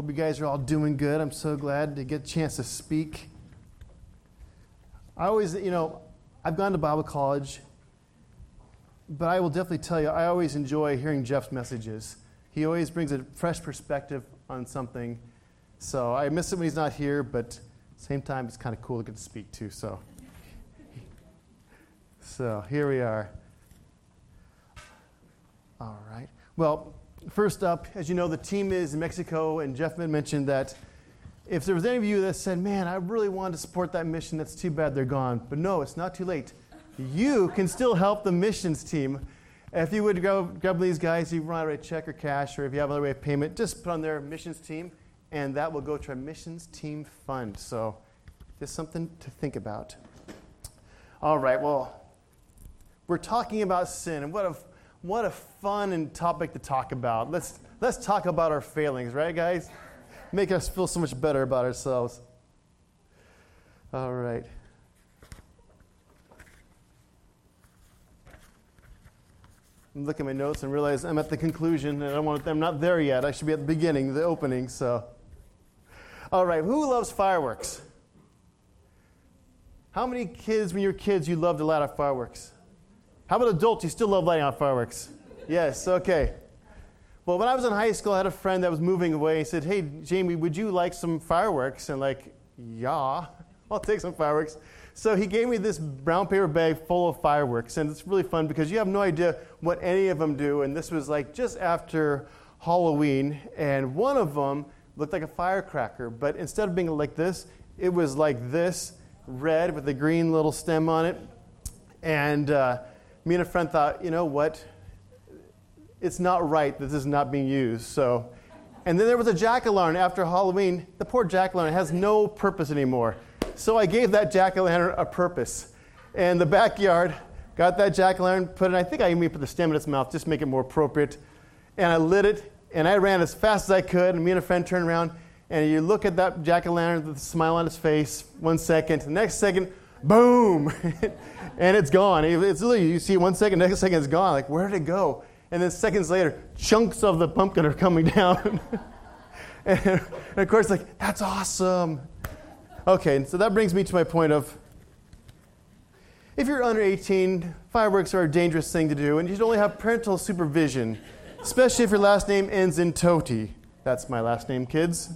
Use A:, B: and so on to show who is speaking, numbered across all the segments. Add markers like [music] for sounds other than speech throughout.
A: Hope you guys are all doing good. I'm so glad to get a chance to speak. I always, you know, I've gone to Bible college, but I will definitely tell you, I always enjoy hearing Jeff's messages. He always brings a fresh perspective on something. So I miss it when he's not here, but same time, it's kind of cool to get to speak too. So, so here we are. All right. Well, first up, as you know, the team is in Mexico, and Jeff mentioned that if there was any of you that said, Man, I really wanted to support that mission, that's too bad they're gone. But no, it's not too late. You can still help the missions team. If you would go grab these guys, you want to a check or cash, or if you have another way of payment, just put on their missions team, and that will go to our missions team fund. So, just something to think about. All right, well, we're talking about sin, and what a what a fun and topic to talk about. Let's, let's talk about our failings, right, guys? Make us feel so much better about ourselves. All right. I'm looking at my notes and realize I'm at the conclusion and I want, I'm not there yet. I should be at the beginning, the opening. So, all right. Who loves fireworks? How many kids, when you were kids, you loved a lot of fireworks? How about adults? You still love lighting off fireworks? Yes, okay. Well, when I was in high school, I had a friend that was moving away. He said, Hey, Jamie, would you like some fireworks? And, like, yeah, [laughs] I'll take some fireworks. So he gave me this brown paper bag full of fireworks. And it's really fun because you have no idea what any of them do. And this was like just after Halloween. And one of them looked like a firecracker. But instead of being like this, it was like this red with a green little stem on it. And, uh, me and a friend thought, you know what? It's not right that this is not being used. So, and then there was a jack o' lantern after Halloween. The poor jack o' lantern has no purpose anymore. So I gave that jack o' lantern a purpose. And the backyard, got that jack o' lantern, put it, I think I even put the stem in its mouth just to make it more appropriate. And I lit it, and I ran as fast as I could. And me and a friend turned around, and you look at that jack o' lantern with a smile on his face, one second. The next second, boom, [laughs] and it's gone. It's literally, you see one second, next second it's gone. Like, where did it go? And then seconds later, chunks of the pumpkin are coming [laughs] down. and, and, of course, like, that's awesome. Okay, so that brings me to my point of if you're under 18, fireworks are a dangerous thing to do, and you should only have parental supervision, especially if your last name ends in Toti. That's my last name, kids.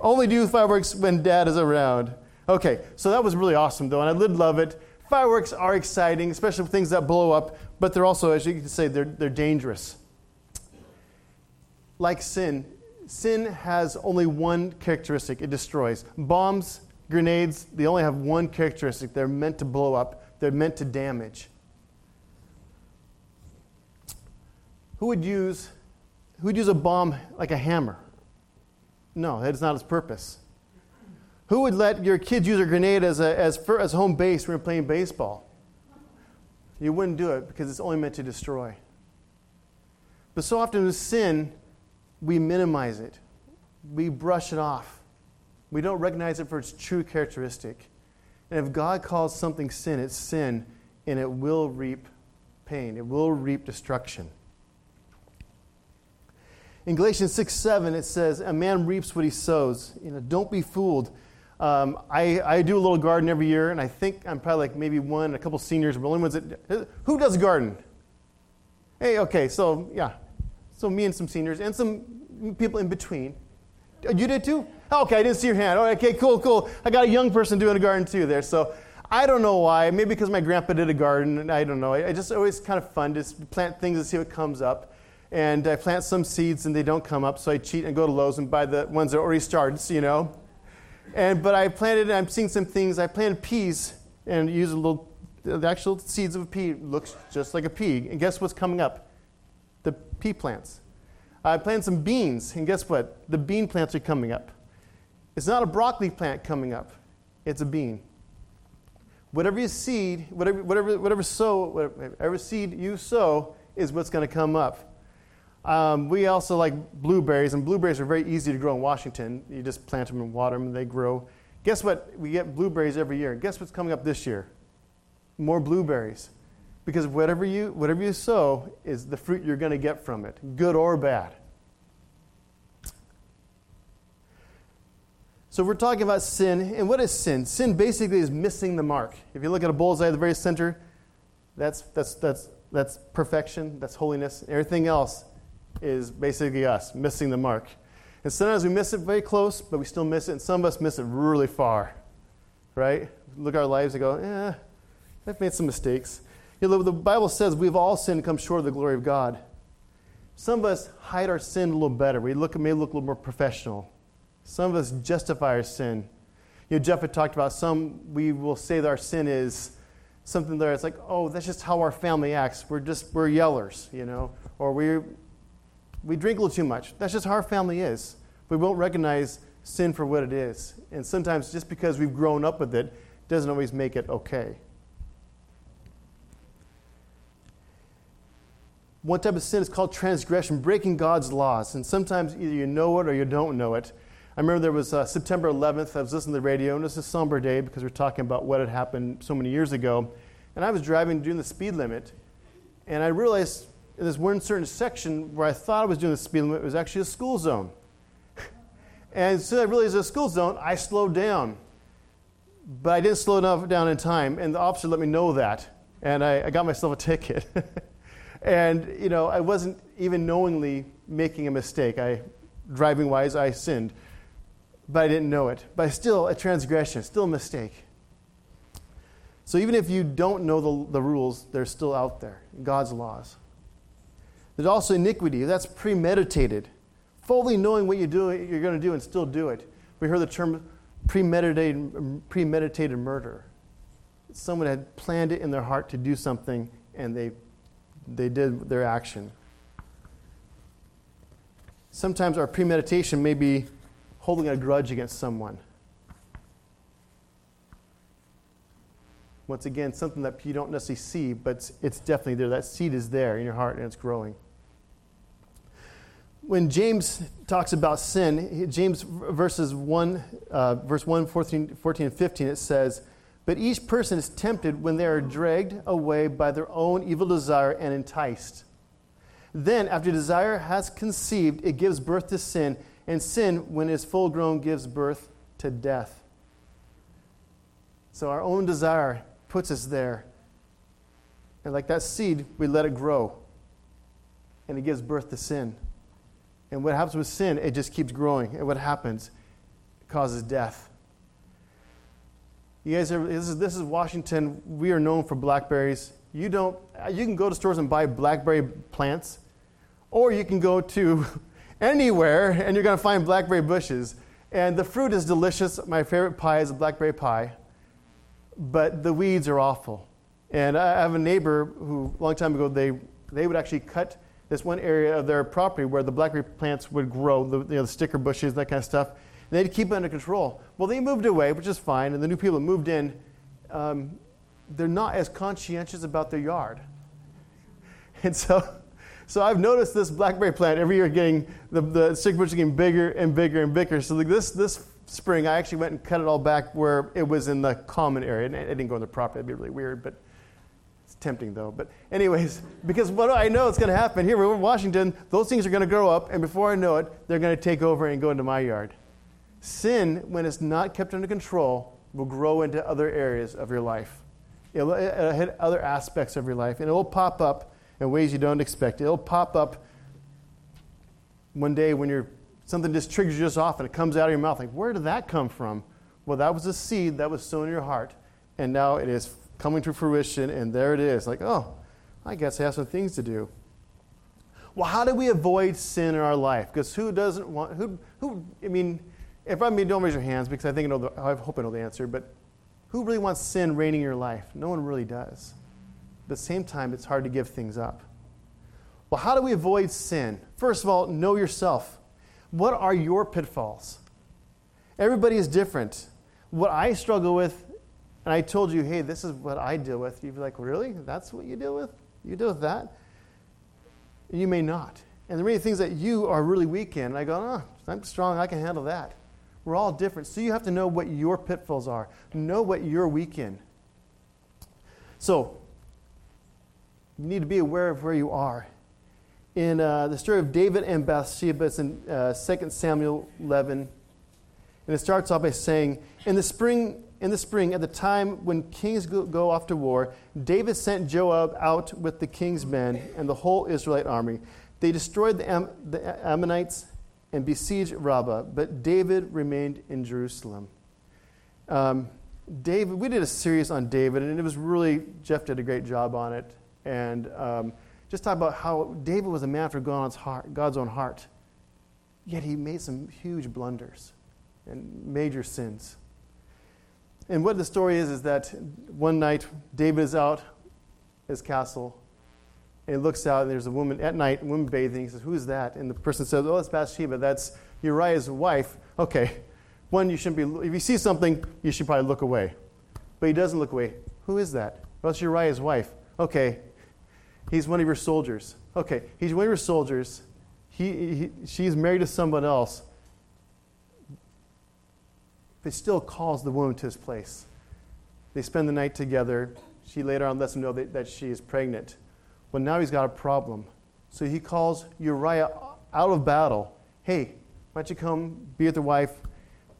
A: Only do fireworks when dad is around. Okay, so that was really awesome, though, and I did love it. Fireworks are exciting, especially things that blow up, but they're also, as you can say, they're, they're dangerous. Like sin, sin has only one characteristic it destroys. Bombs, grenades, they only have one characteristic. They're meant to blow up, they're meant to damage. Who would use, who would use a bomb like a hammer? No, that is not its purpose. Who would let your kids use a grenade as, a, as, for, as home base when you're playing baseball? You wouldn't do it because it's only meant to destroy. But so often with sin, we minimize it, we brush it off. We don't recognize it for its true characteristic. And if God calls something sin, it's sin, and it will reap pain, it will reap destruction. In Galatians 6 7, it says, A man reaps what he sows. You know, don't be fooled. Um, I, I do a little garden every year, and I think I'm probably like maybe one, a couple seniors, but only ones that. Who does garden? Hey, okay, so yeah. So me and some seniors and some people in between. You did too? okay, I didn't see your hand. Okay, cool, cool. I got a young person doing a garden too there. So I don't know why. Maybe because my grandpa did a garden. And I don't know. I, just always kind of fun to plant things and see what comes up. And I plant some seeds and they don't come up, so I cheat and go to Lowe's and buy the ones that already started, you know. And, but I planted, I'm seeing some things. I planted peas and used a little, the actual seeds of a pea looks just like a pea. And guess what's coming up? The pea plants. I planted some beans, and guess what? The bean plants are coming up. It's not a broccoli plant coming up, it's a bean. Whatever you seed, whatever, whatever, whatever, sow, whatever seed you sow is what's going to come up. Um, we also like blueberries, and blueberries are very easy to grow in Washington. You just plant them and water them, and they grow. Guess what? We get blueberries every year. Guess what's coming up this year? More blueberries. Because whatever you, whatever you sow is the fruit you're going to get from it, good or bad. So we're talking about sin, and what is sin? Sin basically is missing the mark. If you look at a bullseye at the very center, that's, that's, that's, that's perfection, that's holiness. Everything else is basically us missing the mark. And sometimes we miss it very close, but we still miss it, and some of us miss it really far. Right? Look at our lives and go, eh, I've made some mistakes. You know, the Bible says we've all sinned and come short of the glory of God. Some of us hide our sin a little better. We look, may look a little more professional. Some of us justify our sin. You know, Jeff had talked about some, we will say that our sin is something there. It's like, oh, that's just how our family acts. We're just, we're yellers, you know, or we we drink a little too much. That's just how our family is. We won't recognize sin for what it is. And sometimes just because we've grown up with it doesn't always make it okay. One type of sin is called transgression, breaking God's laws. And sometimes either you know it or you don't know it. I remember there was uh, September 11th. I was listening to the radio, and it was a somber day because we are talking about what had happened so many years ago. And I was driving doing the speed limit, and I realized in this one certain section where I thought I was doing the speed limit, it was actually a school zone. [laughs] and so I realized it was a school zone, I slowed down. But I didn't slow enough down in time, and the officer let me know that. And I, I got myself a ticket. [laughs] And, you know, I wasn't even knowingly making a mistake. I, driving wise, I sinned. But I didn't know it. But still, a transgression, still a mistake. So even if you don't know the, the rules, they're still out there, God's laws. There's also iniquity. That's premeditated. Fully knowing what you do, you're going to do and still do it. We heard the term premeditated, premeditated murder. Someone had planned it in their heart to do something and they they did their action. Sometimes our premeditation may be holding a grudge against someone. Once again, something that you don't necessarily see, but it's definitely there. That seed is there in your heart and it's growing. When James talks about sin, James verses 1, uh, verse 1, 14, 14 and 15, it says, but each person is tempted when they are dragged away by their own evil desire and enticed. Then, after desire has conceived, it gives birth to sin, and sin, when it is full grown, gives birth to death. So, our own desire puts us there. And like that seed, we let it grow, and it gives birth to sin. And what happens with sin, it just keeps growing. And what happens? It causes death. You guys, are, this, is, this is Washington. We are known for blackberries. You don't. You can go to stores and buy blackberry plants, or you can go to [laughs] anywhere and you're going to find blackberry bushes. And the fruit is delicious. My favorite pie is a blackberry pie, but the weeds are awful. And I have a neighbor who, a long time ago, they they would actually cut this one area of their property where the blackberry plants would grow, the, you know, the sticker bushes, that kind of stuff And they'd keep it under control. Well, they moved away, which is fine, and the new people that moved in, um, they're not as conscientious about their yard. [laughs] And so, so I've noticed this blackberry plant every year getting, the, the stick bush getting bigger and bigger and bigger. So this, this spring, I actually went and cut it all back where it was in the common area. And it didn't go in the property, that'd be really weird, but it's tempting though. But anyways, [laughs] because what I know is going to happen here, we're in Washington, those things are going to grow up, and before I know it, they're going to take over and go into my yard. Sin, when it's not kept under control, will grow into other areas of your life. It'll, it'll hit other aspects of your life, and it will pop up in ways you don't expect. It'll pop up one day when you're something just triggers you just off and it comes out of your mouth. Like, where did that come from? Well, that was a seed that was sown in your heart, and now it is coming to fruition, and there it is. Like, oh, I guess I have some things to do. Well, how do we avoid sin in our life? Because who doesn't want, who, who, I mean, if I mean, don't raise your hands because I think I, know the, I hope I know the answer, but who really wants sin reigning in your life? No one really does. But at the same time, it's hard to give things up. Well, how do we avoid sin? First of all, know yourself. What are your pitfalls? Everybody is different. What I struggle with, and I told you, hey, this is what I deal with, you'd be like, really? That's what you deal with? You deal with that? And You may not. And there are many things that you are really weak in. And I go, oh, I'm strong, I can handle that. We're all different. So you have to know what your pitfalls are, know what you're weak in. So you need to be aware of where you are. In uh, the story of David and Bathsheba, it's in uh, 2 Samuel 11. And it starts off by saying, In the spring, in the spring, at the time when kings go, off to war, David sent Joab out with the king's men and the whole Israelite army. They destroyed the, Am- the Ammonites and besieged Rabbah, but David remained in Jerusalem. Um, David, we did a series on David, and it was really, Jeff did a great job on it. And um, just talk about how David was a man for God's, heart, God's own heart. Yet he made some huge blunders and major sins. And what the story is, is that one night David is out his castle, and he looks out, and there's a woman at night, a woman bathing. He says, Who's that? And the person says, Oh, it's Bathsheba. That's Uriah's wife. Okay, one, you shouldn't be, if you see something, you should probably look away. But he doesn't look away. Who is that? Well, it's Uriah's wife. Okay, he's one of your soldiers. Okay, he's one of your soldiers. He, he, she's married to someone else. But still calls the woman to his place. They spend the night together. She later on lets him know that, that she is pregnant. Well, now he's got a problem. So he calls Uriah out of battle. Hey, why don't you come be with your wife?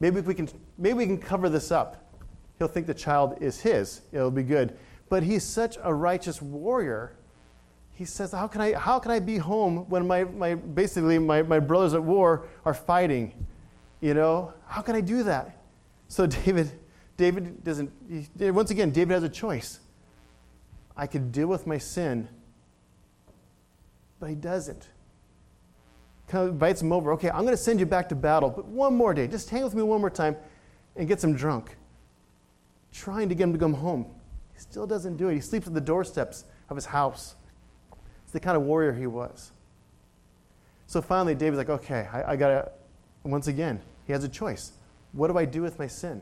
A: Maybe we can, maybe we can cover this up. He'll think the child is his. It'll be good. But he's such a righteous warrior. He says, How can I, how can I be home when my, my, basically my, my brothers at war are fighting? You know, how can I do that? So [laughs] David, David doesn't, he, once again, David has a choice. I could deal with my sin, but he doesn't kind of invites him over. Okay, I'm going to send you back to battle, but one more day. Just hang with me one more time and gets him drunk. Trying to get him to come home. He still doesn't do it. He sleeps at the doorsteps of his house. It's the kind of warrior he was. So finally, David's like, okay, I, I got to, once again, he has a choice. What do I do with my sin?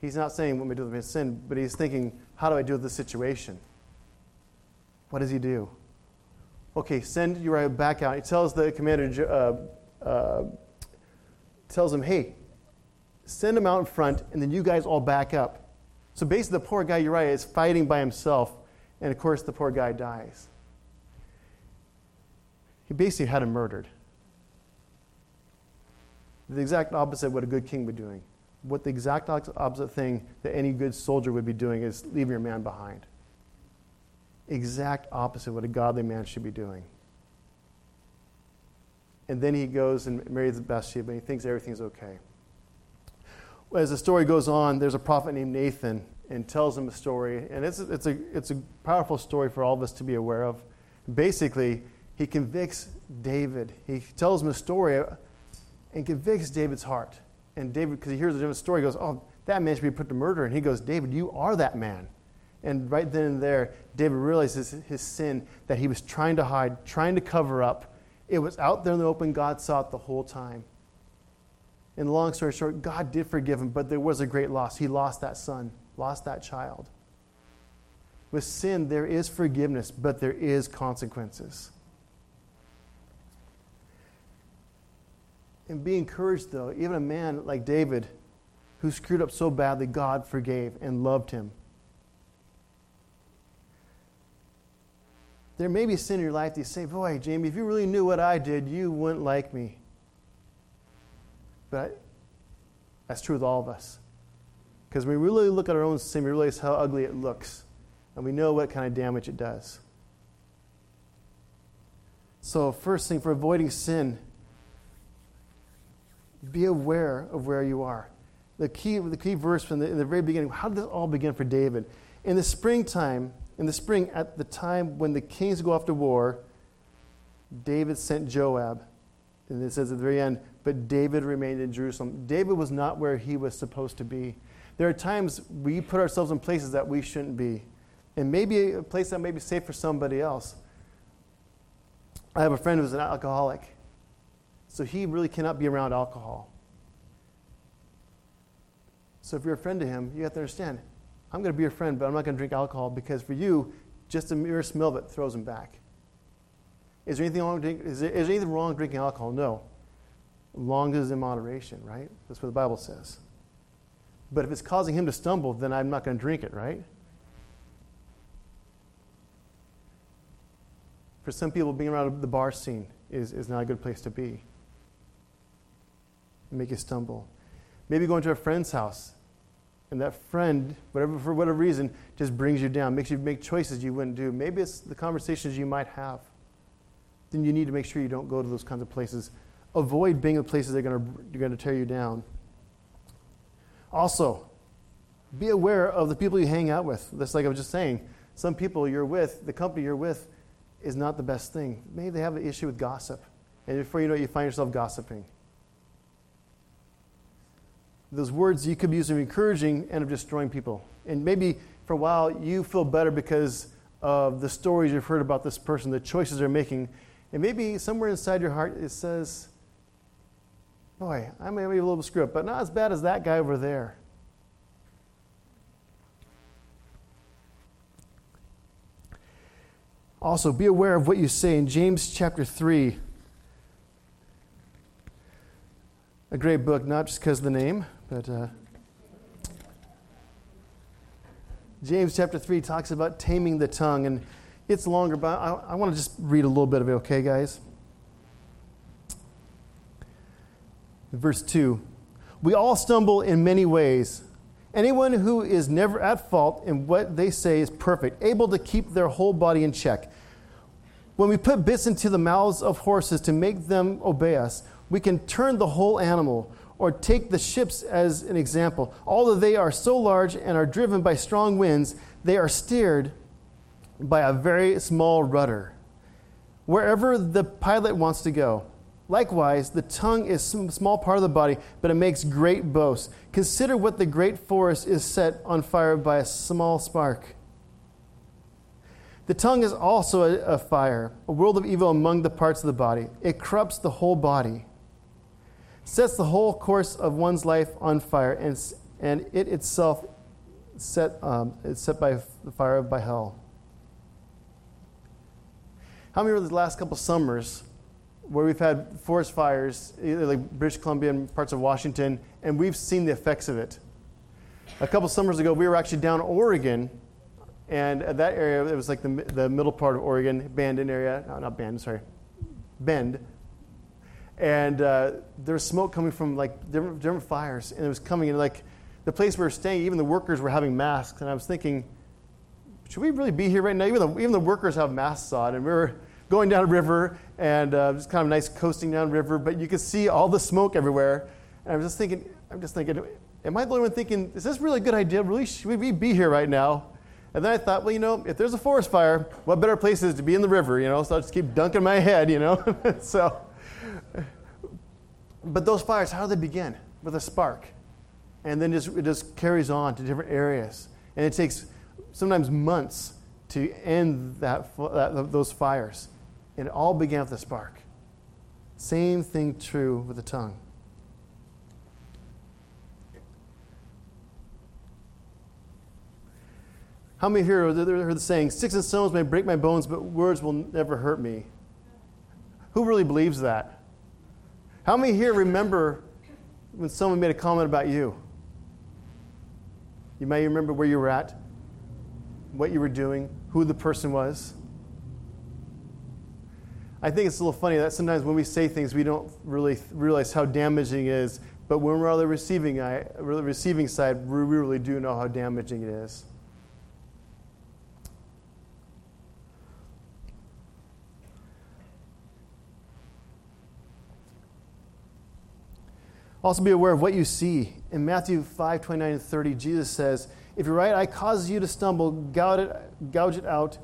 A: He's not saying what do I do with my sin, but he's thinking, how do I deal with this situation? What does he do? okay, send Uriah back out. He tells the commander, uh, uh, tells him, hey, send him out in front, and then you guys all back up. So basically, the poor guy Uriah is fighting by himself, and of course, the poor guy dies. He basically had him murdered. The exact opposite of what a good king would be doing. What the exact opposite thing that any good soldier would be doing is leaving your man behind exact opposite of what a godly man should be doing. And then he goes and marries the Bathsheba and he thinks everything's okay. As the story goes on, there's a prophet named Nathan and tells him a story. And it's, it's, a, it's a powerful story for all of us to be aware of. Basically, he convicts David. He tells him a story and convicts David's heart. And David, because he hears a different story, goes, Oh, that man should be put to murder. And he goes, David, you are that man. And right then and there, David realizes his sin that he was trying to hide, trying to cover up. It was out there in the open. God saw it the whole time. And long story short, God did forgive him, but there was a great loss. He lost that son, lost that child. With sin, there is forgiveness, but there is consequences. And be encouraged, though, even a man like David, who screwed up so badly, God forgave and loved him. There may be sin in your life that you say, Boy, Jamie, if you really knew what I did, you wouldn't like me. But that's true with all of us. Because when we really look at our own sin, we realize how ugly it looks. And we know what kind of damage it does. So, first thing for avoiding sin, be aware of where you are. The key, the key verse from the, in the very beginning, how did this all begin for David? In the springtime, in the spring, at the time when the kings go off to war, David sent Joab. And it says at the very end, but David remained in Jerusalem. David was not where he was supposed to be. There are times we put ourselves in places that we shouldn't be. And maybe a place that may be safe for somebody else. I have a friend who's an alcoholic. So he really cannot be around alcohol. So if you're a friend to him, you have to understand I'm going to be your friend, but I'm not going to drink alcohol because for you, just a mere smell of it throws him back. Is there anything wrong, is there, is there anything wrong drinking alcohol? No. Long as in moderation, right? That's what the Bible says. But if it's causing him to stumble, then I'm not going to drink it, right? For some people, being around the bar scene is, is not a good place to be. Make you stumble. Maybe going to a friend's house and that friend, whatever for whatever reason, just brings you down, makes you make choices you wouldn't do. Maybe it's the conversations you might have. Then you need to make sure you don't go to those kinds of places. Avoid being in places that are going to tear you down. Also, be aware of the people you hang out with. That's like I was just saying. Some people you're with, the company you're with, is not the best thing. Maybe they have an issue with gossip. And before you know it, you find yourself gossiping those words you could be using encouraging end up destroying people. And maybe for a while you feel better because of the stories you've heard about this person, the choices they're making. And maybe somewhere inside your heart it says, Boy, I may be a little screwed up, but not as bad as that guy over there. Also, be aware of what you say in James chapter 3. A great book, not just because of the name, but uh, James chapter 3 talks about taming the tongue, and it's longer, but I, I want to just read a little bit of it, okay, guys? Verse 2 We all stumble in many ways. Anyone who is never at fault in what they say is perfect, able to keep their whole body in check. When we put bits into the mouths of horses to make them obey us, we can turn the whole animal or take the ships as an example. Although they are so large and are driven by strong winds, they are steered by a very small rudder, wherever the pilot wants to go. Likewise, the tongue is a small part of the body, but it makes great boasts. Consider what the great forest is set on fire by a small spark. The tongue is also a, a fire, a world of evil among the parts of the body. It corrupts the whole body sets the whole course of one's life on fire, and, and it itself set, um, is set by the fire of by hell. How many of the last couple summers where we've had forest fires, like British Columbia and parts of Washington, and we've seen the effects of it? A couple summers ago, we were actually down Oregon, and at that area, it was like the, the middle part of Oregon, Bandon area, no, not Bend, sorry, Bend and uh, there was smoke coming from like different, different fires, and it was coming in like the place we were staying. Even the workers were having masks, and I was thinking, should we really be here right now? Even the, even the workers have masks on, and we were going down a river, and uh, just kind of nice coasting down river, but you could see all the smoke everywhere. And I was just thinking, I'm just thinking, am I the only one thinking, is this really a good idea? Really, should we be here right now? And then I thought, well, you know, if there's a forest fire, what better place is to be in the river, you know? So I just keep dunking my head, you know? [laughs] so but those fires, how do they begin? With a spark. And then just, it just carries on to different areas. And it takes sometimes months to end that, that, those fires. And it all began with a spark. Same thing true with the tongue. How many here heard the saying, Sticks and stones may break my bones, but words will never hurt me? Who really believes that? How many here remember when someone made a comment about you? You may remember where you were at, what you were doing, who the person was. I think it's a little funny that sometimes when we say things, we don't really realize how damaging it is. But when we're on the receiving, receiving side, we really do know how damaging it is. Also, be aware of what you see. In Matthew 5 29 and 30, Jesus says, If your right eye causes you to stumble, gouge it, gouge it out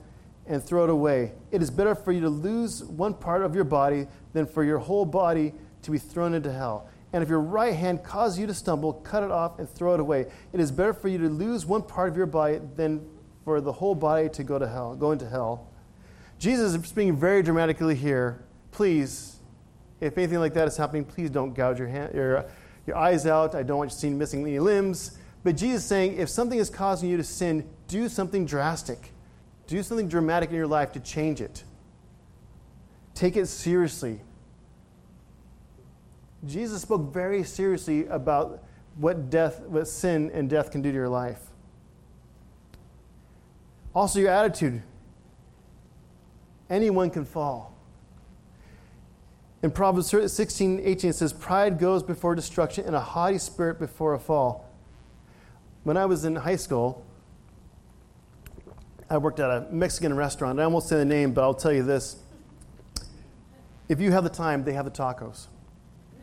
A: and throw it away. It is better for you to lose one part of your body than for your whole body to be thrown into hell. And if your right hand causes you to stumble, cut it off and throw it away. It is better for you to lose one part of your body than for the whole body to go to hell, go into hell. Jesus is speaking very dramatically here. Please if anything like that is happening, please don't gouge your, hand, your, your eyes out. I don't want you to see missing any limbs. But Jesus is saying if something is causing you to sin, do something drastic. Do something dramatic in your life to change it. Take it seriously. Jesus spoke very seriously about what death, what sin and death can do to your life. Also, your attitude. Anyone can fall In Proverbs 16, 18, it says, Pride goes before destruction and a haughty spirit before a fall. When I was in high school, I worked at a Mexican restaurant. I won't say the name, but I'll tell you this. If you have the time, they have the tacos. [laughs]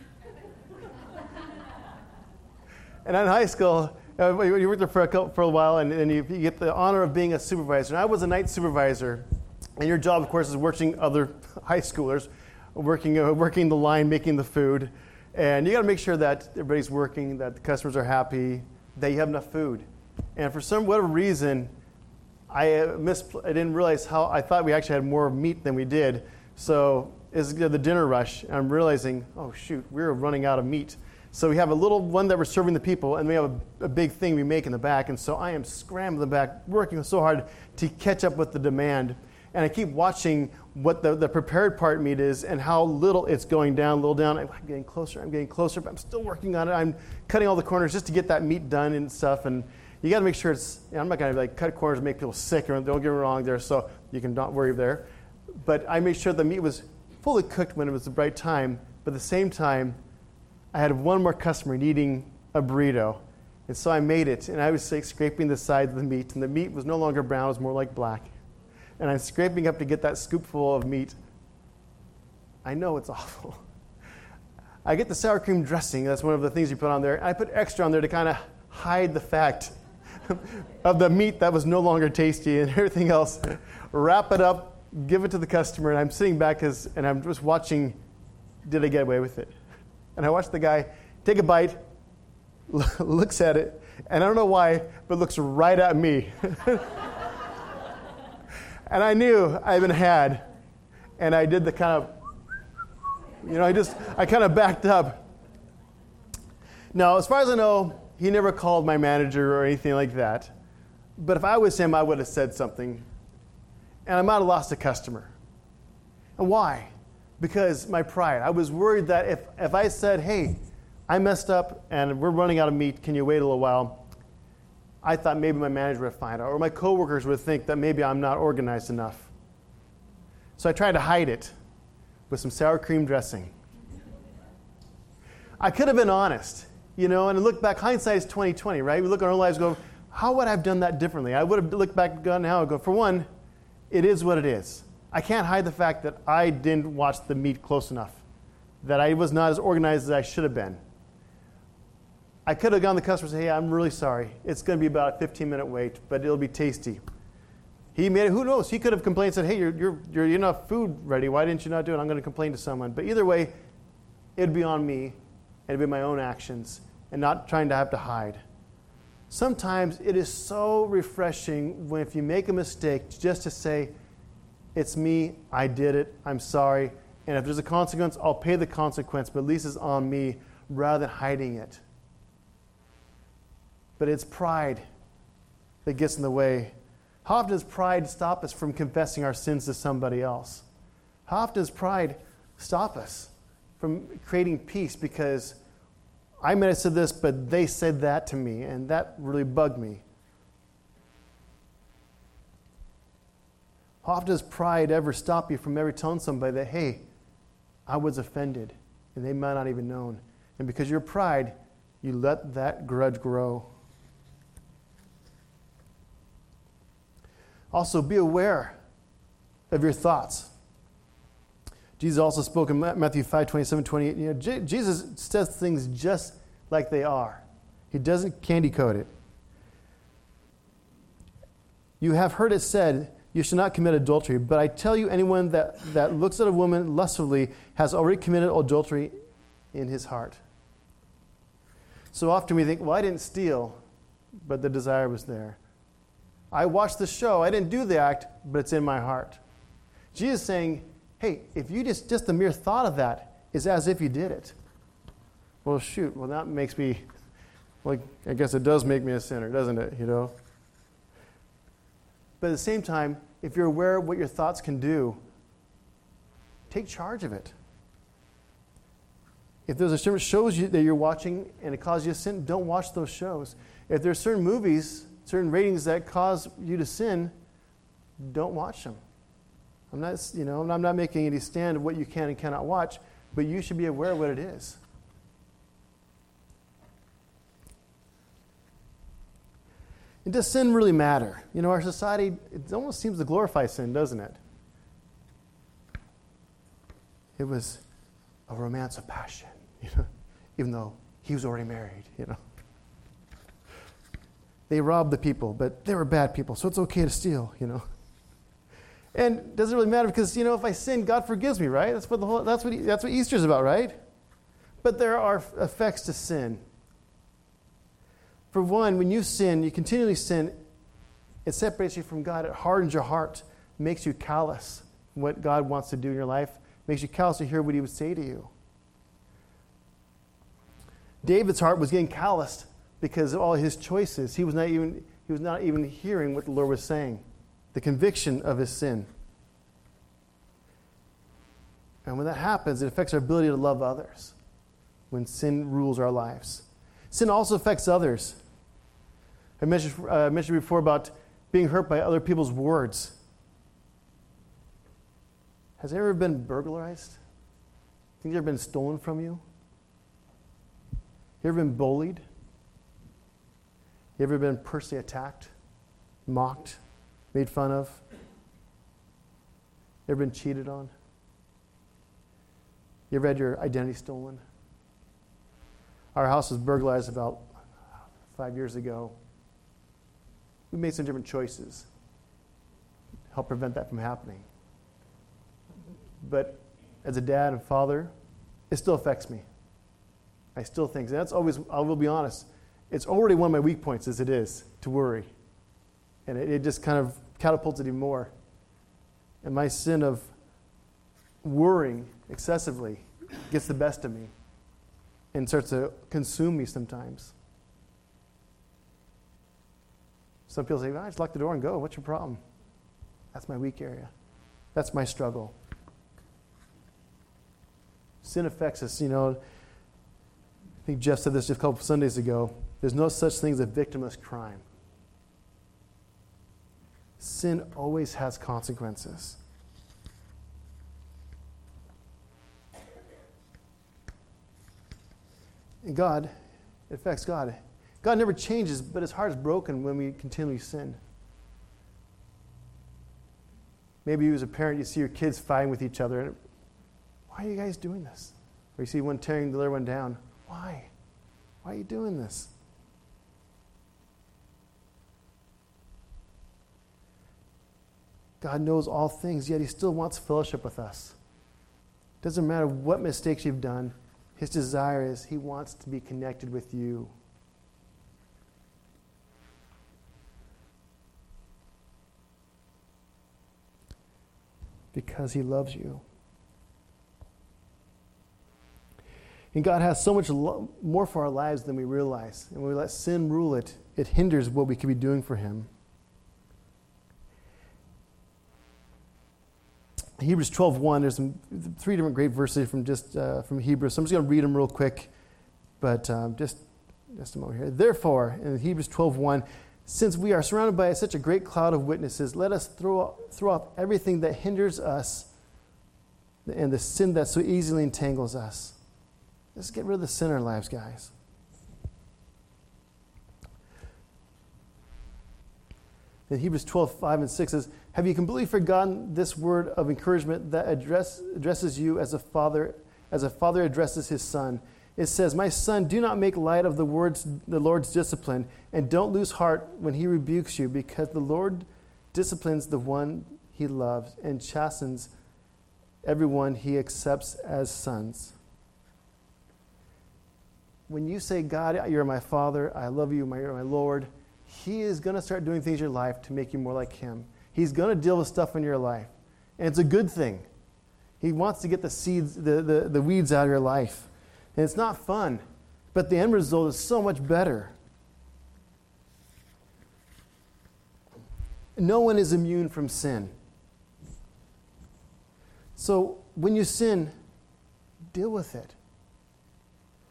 A: and in high school, uh, you worked there for a, couple, for a while, and, and you, you, get the honor of being a supervisor. And I was a night supervisor, and your job, of course, is working other [laughs] high schoolers, working, uh, working the line, making the food. And you got to make sure that everybody's working, that the customers are happy, that you have enough food. And for some whatever reason, I, uh, mis- I didn't realize how I thought we actually had more meat than we did. So it's the dinner rush. I'm realizing, oh shoot, we're running out of meat. So we have a little one that we're serving the people, and we have a, a, big thing we make in the back. And so I am scrambling back, working so hard to catch up with the demand. And I keep watching what the, the prepared part meat is and how little it's going down, little down. I'm getting closer, I'm getting closer, but I'm still working on it. I'm cutting all the corners just to get that meat done and stuff. And you got to make sure it's, I'm not going to like cut corners and make people sick, or don't get me wrong there, so you can not worry there. But I made sure the meat was fully cooked when it was the right time, but at the same time, I had one more customer needing a burrito. And so I made it, and I was like, scraping the sides of the meat, and the meat was no longer brown, it was more like black. And I'm scraping up to get that scoopful of meat. I know it's [laughs] awful. I get the sour cream dressing, that's one of the things you put on there. I put extra on there to kind of hide the fact [laughs] of the meat that was no longer tasty and [laughs] everything else. Wrap it up, give it to the customer, and I'm sitting back as, and I'm just watching did I get away with it? And I watched the guy take a bite, looks at it, and I don't know why, but looks right at me. And I knew been had, and I did the kind of, you know, I just, I kind of backed up. Now, as far as I know, he never called my manager or anything like that. But if I was him, I would have said something. And I might have lost a customer. And why? because my pride. I was worried that if, if I said, hey, I messed up and we're running out of meat, can you wait a little while? I thought maybe my manager would find out, or my coworkers would think that maybe I'm not organized enough. So I tried to hide it with some sour cream dressing. I could have been honest, you know, and look back, hindsight is 2020, right? We look at our lives go, how would I have done that differently? I would have looked back gone now and go, for one, it is what it is. I can't hide the fact that I didn't watch the meat close enough, that I was not as organized as I should have been. I could have gone to the customer and said, Hey, I'm really sorry. It's going to be about a 15 minute wait, but it'll be tasty. He made it, who knows? He could have complained and said, Hey, you're, you're, you're enough food ready. Why didn't you not do it? I'm going to complain to someone. But either way, it'd be on me, and it'd be my own actions, and not trying to have to hide. Sometimes it is so refreshing when if you make a mistake just to say, it's me. I did it. I'm sorry. And if there's a consequence, I'll pay the consequence, but at least it's on me rather than hiding it. But it's pride that gets in the way. How often does pride stop us from confessing our sins to somebody else? How often does pride stop us from creating peace because I might have said this, but they said that to me, and that really bugged me? How often does pride ever stop you from ever telling somebody that, hey, I was offended, and they might not even known? And because your pride, you let that grudge grow. Also, be aware of your thoughts. Jesus also spoke in Matthew 5 27, 28. You know, J- Jesus says things just like they are, he doesn't candy coat it. You have heard it said, you should not commit adultery. But I tell you, anyone that, that looks at a woman lustfully has already committed adultery in his heart. So often we think, well, I didn't steal, but the desire was there. I watched the show, I didn't do the act, but it's in my heart. Jesus saying, hey, if you just, just the mere thought of that is as if you did it. Well, shoot, well, that makes me, like, I guess it does make me a sinner, doesn't it, you know? But at the same time, if you're aware of what your thoughts can do, take charge of it. If there's a certain shows you, that you're watching and it causes you sin, don't watch those shows. If there's certain movies, certain ratings that cause you to sin, don't watch them. I'm not, you know, I'm not making any stand of what you can and cannot watch, but you should be aware of what it is. And does sin really matter? You know, our society, it almost seems to glorify sin, doesn't it? It was a romance of passion, [laughs] you know, even though he was already married, you know. They robbed the people, but they were bad people, so it's okay to steal, you know. And doesn't really matter because you know if I sin, God forgives me, right? That's what the whole that's what that's what Easter's about, right? But there are effects to sin. For one, when you sin, you continually sin, it separates you from God. It hardens your heart, makes you callous what God wants to do in your life, makes you callous to hear what He would say to you. David's heart was getting calloused because of all his choices. He was not even, he was not even hearing what the Lord was saying, the conviction of his sin. And when that happens, it affects our ability to love others when sin rules our lives. Sin also affects others. I mentioned, uh, mentioned before about being hurt by other people's words. Has ever been burglarized? Things ever been stolen from you? You ever been bullied? You ever been personally attacked, mocked, made fun of? You ever been cheated on? You ever had your identity stolen? Our house was burglarized about five years ago we made some different choices to help prevent that from happening. But as a dad and father, it still affects me. I still think and that's always, I will be honest, it's already one of my weak points as it is to worry. And it, it just kind of catapults it even more. And my sin of worrying excessively gets the best of me and starts to consume me sometimes. Some people say, well, I just lock the door and go. What's your problem? That's my weak area. That's my struggle. Sin affects us. You know, I think Jeff said this just a couple Sundays ago. There's no such thing as a victimless crime. Sin always has consequences. And God, it affects God. God never changes, but his heart is broken when we continually sin. Maybe you, as a parent, you see your kids fighting with each other. And, Why are you guys doing this? Or you see one tearing the other one down. Why? Why are you doing this? God knows all things, yet He still wants fellowship with us. Doesn't matter what mistakes you've done, His desire is He wants to be connected with you. because He loves you. And God has so much lo- more for our lives than we realize. And when we let sin rule it, it hinders what we could be doing for Him. Hebrews 12:1. There's some, three different great verses from just uh, from Hebrews. So I'm just going to read them real quick, but um, just just a moment here. Therefore, in Hebrews 12:1, since we are surrounded by such a great cloud of witnesses, let us throw, throw off everything that hinders us and the sin that so easily entangles us. Let's get rid of the sin in our lives, guys. In Hebrews 12, 5 and 6 says, Have you completely forgotten this word of encouragement that address, addresses you as a father, as a father addresses his son? it says, My son, do not make light of the words the Lord's discipline, and don't lose heart when he rebukes you, because the Lord disciplines the one he loves and chastens everyone he accepts as sons. When you say, God, you're my father, I love you, you're my Lord, he is going to start doing things in your life to make you more like him. He's going to deal with stuff in your life. And it's a good thing. He wants to get the seeds, the, the, the weeds out of your life. And it's not fun, but the end result is so much better. No one is immune from sin. So when you sin, deal with it.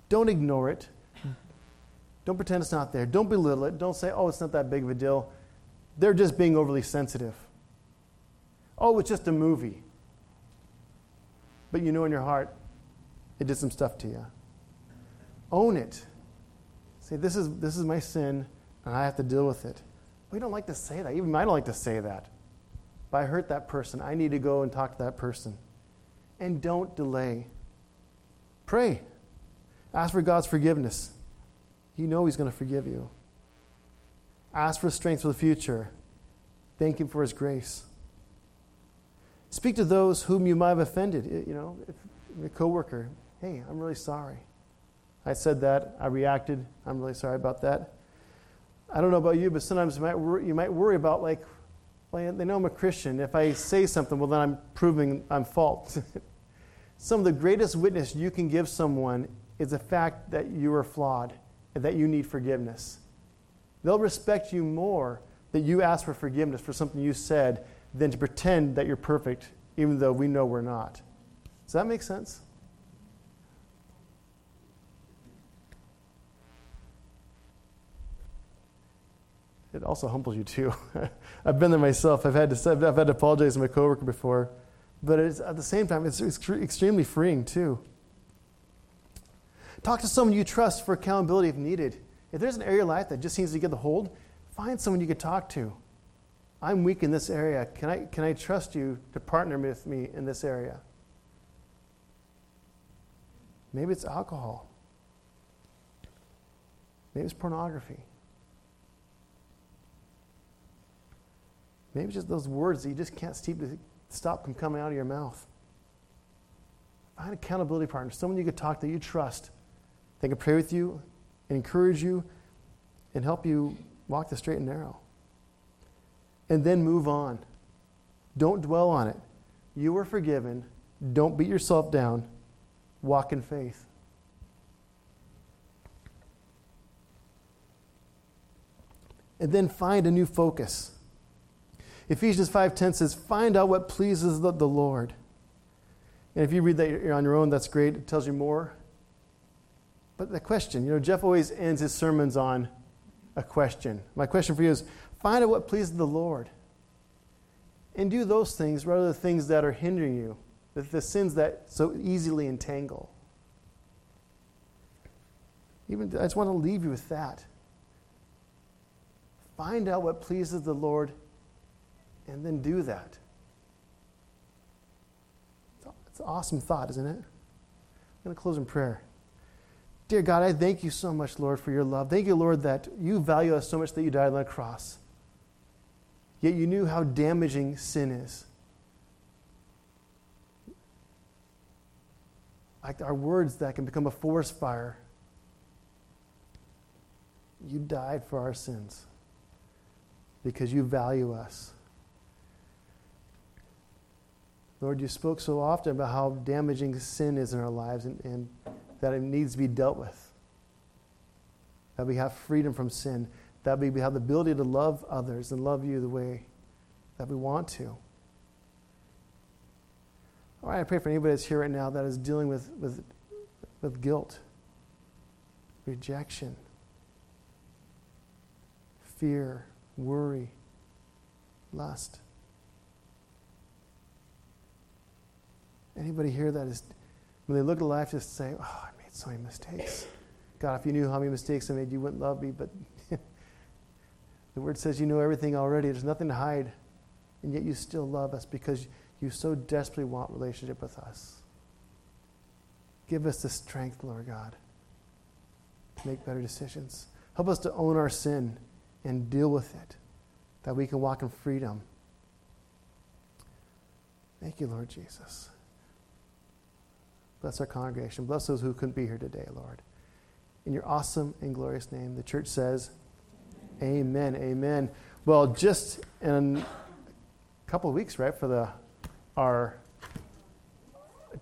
A: Don't ignore it. Don't pretend it's not there. Don't belittle it. Don't say, oh, it's not that big of a deal. They're just being overly sensitive. Oh, it's just a movie. But you know in your heart, it did some stuff to you. Own it. Say, this is, this is my sin, and I have to deal with it. We don't like to say that. Even I don't like to say that. But I hurt that person, I need to go and talk to that person. And don't delay. Pray. Ask for God's forgiveness. You know He's going to forgive you. Ask for strength for the future. Thank Him for His grace. Speak to those whom you might have offended. You know, a coworker, hey, I'm really sorry. I said that. I reacted. I'm really sorry about that. I don't know about you, but sometimes you might you might worry about like, well, they know I'm a Christian. If I say something, well, then I'm proving I'm fault. [laughs] Some of the greatest witness you can give someone is the fact that you are flawed and that you need forgiveness. They'll respect you more that you ask for forgiveness for something you said than to pretend that you're perfect, even though we know we're not. Does that make sense? It also humbles you too. [laughs] I've been there myself. I've had to I've had to apologize to my coworker before, but at the same time, it's extremely freeing too. Talk to someone you trust for accountability if needed. If there's an area of life that just needs to get the hold, find someone you can talk to. I'm weak in this area. Can I, can I trust you to partner with me in this area? Maybe it's alcohol. Maybe it's pornography. Maybe it's just those words that you just can't stop from coming out of your mouth. Find an accountability partner, someone you could talk to, you trust. They can pray with you, encourage you, and help you walk the straight and narrow and then move on. Don't dwell on it. You were forgiven. Don't beat yourself down. Walk in faith. And then find a new focus. Ephesians 5:10 says, "Find out what pleases the, the Lord." And if you read that on your own, that's great. It tells you more. But the question, you know, Jeff always ends his sermons on a question. My question for you is Find out what pleases the Lord. And do those things rather than things that are hindering you, the, the sins that so easily entangle. Even I just want to leave you with that. Find out what pleases the Lord and then do that. It's an awesome thought, isn't it? I'm going to close in prayer. Dear God, I thank you so much, Lord, for your love. Thank you, Lord, that you value us so much that you died on the cross. Yet you knew how damaging sin is. Like our words that can become a forest fire. You died for our sins because you value us. Lord, you spoke so often about how damaging sin is in our lives and, and that it needs to be dealt with. That we have freedom from sin that we have the ability to love others and love you the way that we want to. All right, I pray for anybody that's here right now that is dealing with, with, with guilt, rejection, fear, worry, lust. Anybody here that is, when they look at life, just say, Oh, so many mistakes. God, if you knew how many mistakes I made, you wouldn't love me, but [laughs] the word says you know everything already. There's nothing to hide. And yet you still love us because you so desperately want relationship with us. Give us the strength, Lord God, to make better decisions. Help us to own our sin and deal with it, that we can walk in freedom. Thank you, Lord Jesus. Bless our congregation. Bless those who couldn't be here today, Lord. In your awesome and glorious name, the church says, Amen. Amen. Well, just in a couple of weeks, right, for the our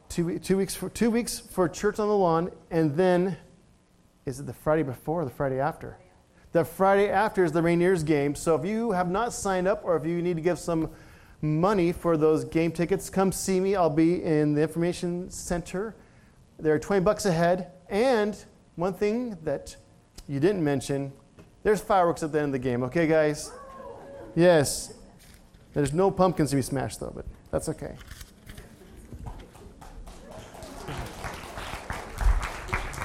A: two, two weeks for two weeks for church on the lawn, and then is it the Friday before or the Friday after? The Friday after is the Rainiers game. So if you have not signed up, or if you need to give some money for those game tickets, come see me. I'll be in the information center. There are 20 bucks a head. And one thing that you didn't mention there's fireworks at the end of the game, okay, guys? Yes. There's no pumpkins to be smashed, though, but that's okay.